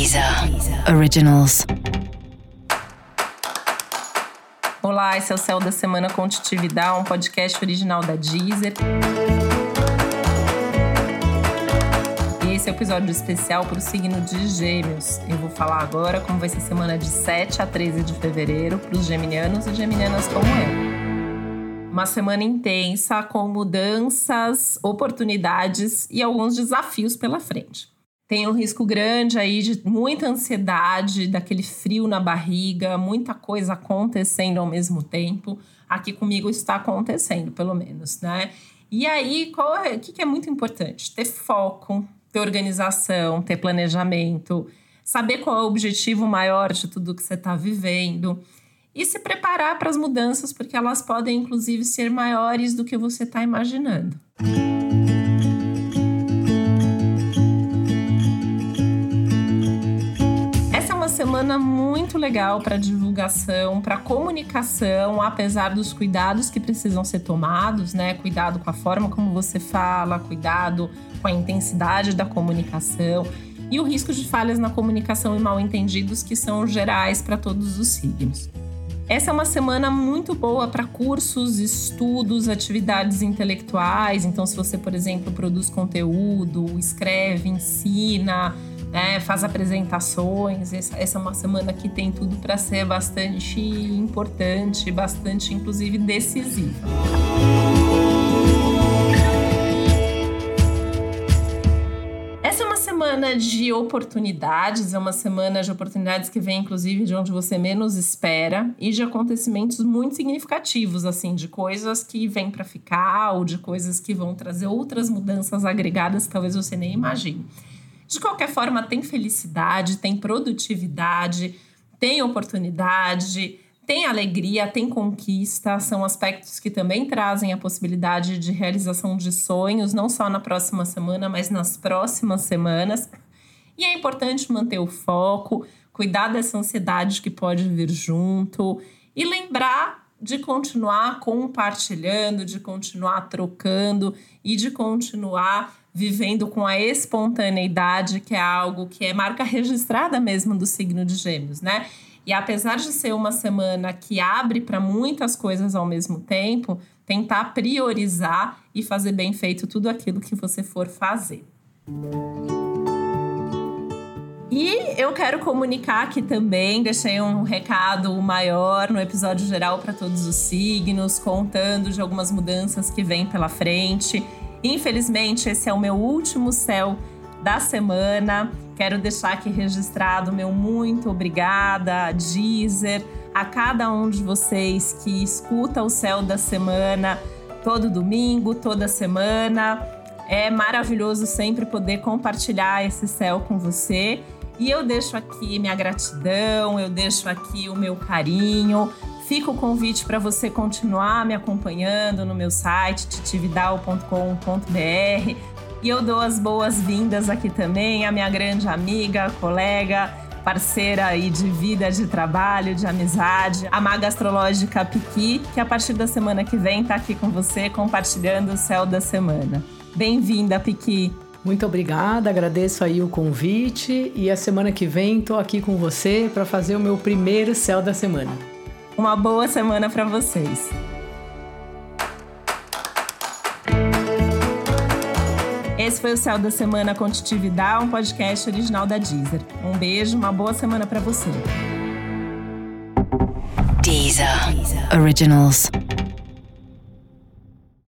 Deezer Originals. Olá, esse é o Céu da Semana Contitividade, um podcast original da Deezer. Esse é o episódio especial para o signo de Gêmeos. Eu vou falar agora como vai ser a semana de 7 a 13 de fevereiro para os geminianos e geminianas como eu. Uma semana intensa com mudanças, oportunidades e alguns desafios pela frente tem um risco grande aí de muita ansiedade, daquele frio na barriga, muita coisa acontecendo ao mesmo tempo. Aqui comigo está acontecendo, pelo menos, né? E aí, qual é, o que é muito importante? Ter foco, ter organização, ter planejamento, saber qual é o objetivo maior de tudo que você está vivendo e se preparar para as mudanças, porque elas podem, inclusive, ser maiores do que você está imaginando. Semana muito legal para divulgação, para comunicação, apesar dos cuidados que precisam ser tomados, né? Cuidado com a forma como você fala, cuidado com a intensidade da comunicação e o risco de falhas na comunicação e mal entendidos que são gerais para todos os signos. Essa é uma semana muito boa para cursos, estudos, atividades intelectuais. Então, se você, por exemplo, produz conteúdo, escreve, ensina, né, faz apresentações. Essa, é uma semana que tem tudo para ser bastante importante, bastante, inclusive, decisiva. Essa é uma semana de oportunidades, é uma semana de oportunidades que vem, inclusive, de onde você menos espera e de acontecimentos muito significativos, assim, de coisas que vêm para ficar ou de coisas que vão trazer outras mudanças agregadas que talvez você nem imagine. De qualquer forma, tem felicidade, tem produtividade, tem oportunidade, tem alegria, tem conquista, são aspectos que também trazem a possibilidade de realização de sonhos, não só na próxima semana, mas nas próximas semanas. E é importante manter o foco, cuidar dessa ansiedade que pode vir junto e lembrar de continuar compartilhando, de continuar trocando e de continuar vivendo com a espontaneidade, que é algo que é marca registrada mesmo do signo de Gêmeos, né? E apesar de ser uma semana que abre para muitas coisas ao mesmo tempo, tentar priorizar e fazer bem feito tudo aquilo que você for fazer. E eu quero comunicar aqui também, deixei um recado maior no episódio geral para todos os signos, contando de algumas mudanças que vêm pela frente. Infelizmente, esse é o meu último céu da semana. Quero deixar aqui registrado meu muito obrigada Deezer, a cada um de vocês que escuta o céu da semana todo domingo, toda semana. É maravilhoso sempre poder compartilhar esse céu com você. E eu deixo aqui minha gratidão, eu deixo aqui o meu carinho Fica o convite para você continuar me acompanhando no meu site titividal.com.br. E eu dou as boas-vindas aqui também à minha grande amiga, colega, parceira aí de vida, de trabalho, de amizade, a maga astrológica Piqui, que a partir da semana que vem está aqui com você compartilhando o céu da semana. Bem-vinda, Piqui! Muito obrigada, agradeço aí o convite e a semana que vem estou aqui com você para fazer o meu primeiro céu da semana. Uma boa semana para vocês. Esse foi o Céu da Semana Contitividade, um podcast original da Deezer. Um beijo, uma boa semana para você. Deezer. Deezer. Originals.